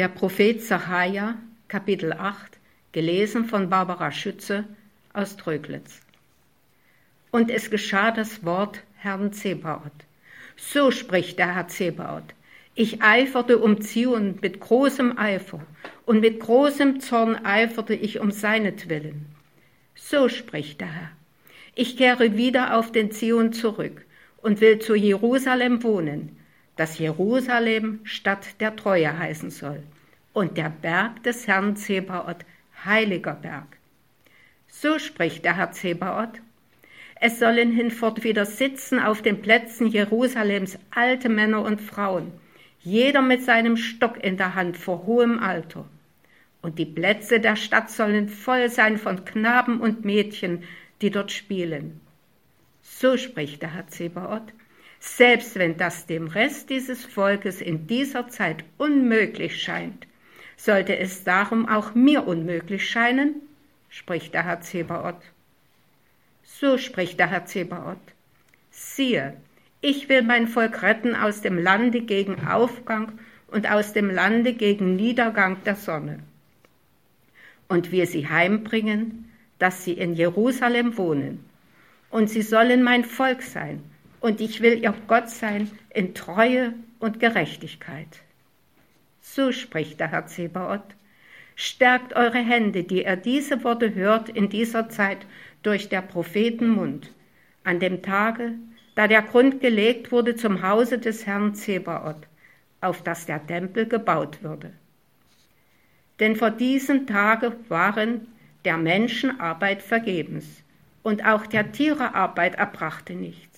Der Prophet Sacharja, Kapitel 8, gelesen von Barbara Schütze aus Tröglitz. Und es geschah das Wort Herrn Zebaoth. So spricht der Herr Zebaoth. Ich eiferte um Zion mit großem Eifer und mit großem Zorn eiferte ich um seinetwillen. So spricht der Herr. Ich kehre wieder auf den Zion zurück und will zu Jerusalem wohnen, dass Jerusalem Stadt der Treue heißen soll und der Berg des Herrn Zebaoth heiliger Berg. So spricht der Herr Zebaoth. Es sollen hinfort wieder sitzen auf den Plätzen Jerusalems alte Männer und Frauen, jeder mit seinem Stock in der Hand vor hohem Alter. Und die Plätze der Stadt sollen voll sein von Knaben und Mädchen, die dort spielen. So spricht der Herr Zebaoth. Selbst wenn das dem Rest dieses Volkes in dieser Zeit unmöglich scheint, sollte es darum auch mir unmöglich scheinen, spricht der Herr Zebaoth. So spricht der Herr Zebaoth. Siehe, ich will mein Volk retten aus dem Lande gegen Aufgang und aus dem Lande gegen Niedergang der Sonne. Und wir sie heimbringen, dass sie in Jerusalem wohnen. Und sie sollen mein Volk sein, und ich will ihr Gott sein in Treue und Gerechtigkeit. So spricht der Herr Zebaoth. Stärkt eure Hände, die ihr diese Worte hört in dieser Zeit durch der Propheten Mund, an dem Tage, da der Grund gelegt wurde zum Hause des Herrn Zebaoth, auf das der Tempel gebaut würde. Denn vor diesem Tage waren der Menschen Arbeit vergebens und auch der Tiere Arbeit erbrachte nichts.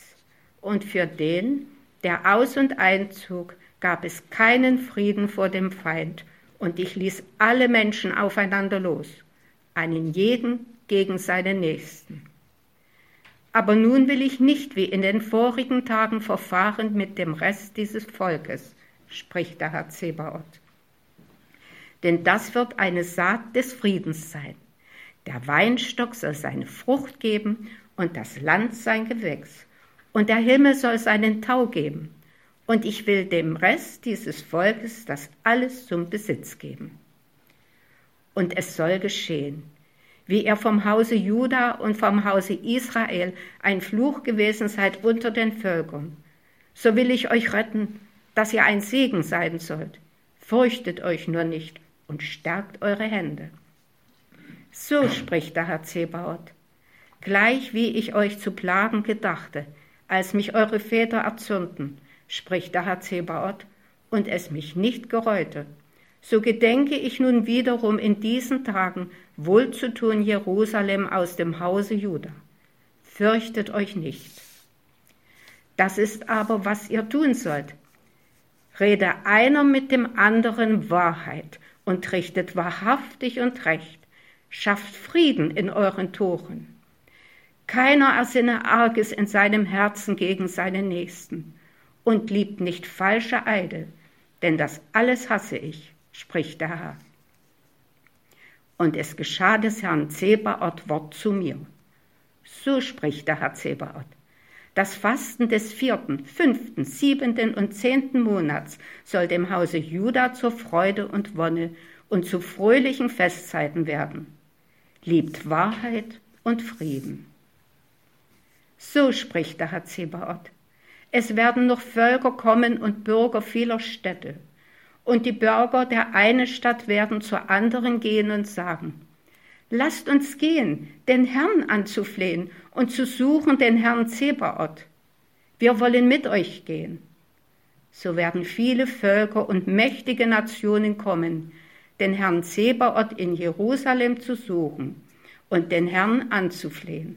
Und für den, der aus und einzog, gab es keinen Frieden vor dem Feind, und ich ließ alle Menschen aufeinander los, einen jeden gegen seinen Nächsten. Aber nun will ich nicht wie in den vorigen Tagen verfahren mit dem Rest dieses Volkes, spricht der Herr Zebaoth. Denn das wird eine Saat des Friedens sein. Der Weinstock soll seine Frucht geben und das Land sein Gewächs. Und der Himmel soll seinen Tau geben. Und ich will dem Rest dieses Volkes das alles zum Besitz geben. Und es soll geschehen, wie ihr vom Hause Juda und vom Hause Israel ein Fluch gewesen seid unter den Völkern. So will ich euch retten, dass ihr ein Segen sein sollt. Fürchtet euch nur nicht und stärkt eure Hände. So spricht der Herr Zebaoth, gleich wie ich euch zu plagen gedachte, als mich eure Väter erzürnten, spricht der Herr Zebaoth, und es mich nicht gereute, so gedenke ich nun wiederum in diesen Tagen wohlzutun Jerusalem aus dem Hause Juda. Fürchtet euch nicht. Das ist aber, was ihr tun sollt. Rede einer mit dem anderen Wahrheit und richtet wahrhaftig und recht. Schafft Frieden in euren Toren. Keiner ersinne Arges in seinem Herzen gegen seinen Nächsten und liebt nicht falsche Eide, denn das alles hasse ich spricht der Herr. Und es geschah des Herrn Zebaoth Wort zu mir. So spricht der Herr Zebaoth. Das Fasten des vierten, fünften, siebenten und zehnten Monats soll dem Hause Juda zur Freude und Wonne und zu fröhlichen Festzeiten werden. Liebt Wahrheit und Frieden. So spricht der Herr Zebaoth. Es werden noch Völker kommen und Bürger vieler Städte und die Bürger der einen Stadt werden zur anderen gehen und sagen, lasst uns gehen, den Herrn anzuflehen und zu suchen den Herrn Zebaoth. Wir wollen mit euch gehen. So werden viele Völker und mächtige Nationen kommen, den Herrn Zebaoth in Jerusalem zu suchen und den Herrn anzuflehen.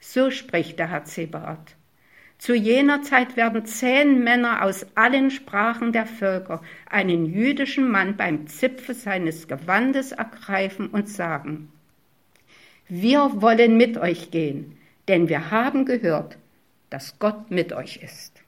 So spricht der Herr Zebaoth. Zu jener Zeit werden zehn Männer aus allen Sprachen der Völker einen jüdischen Mann beim Zipfel seines Gewandes ergreifen und sagen, wir wollen mit euch gehen, denn wir haben gehört, dass Gott mit euch ist.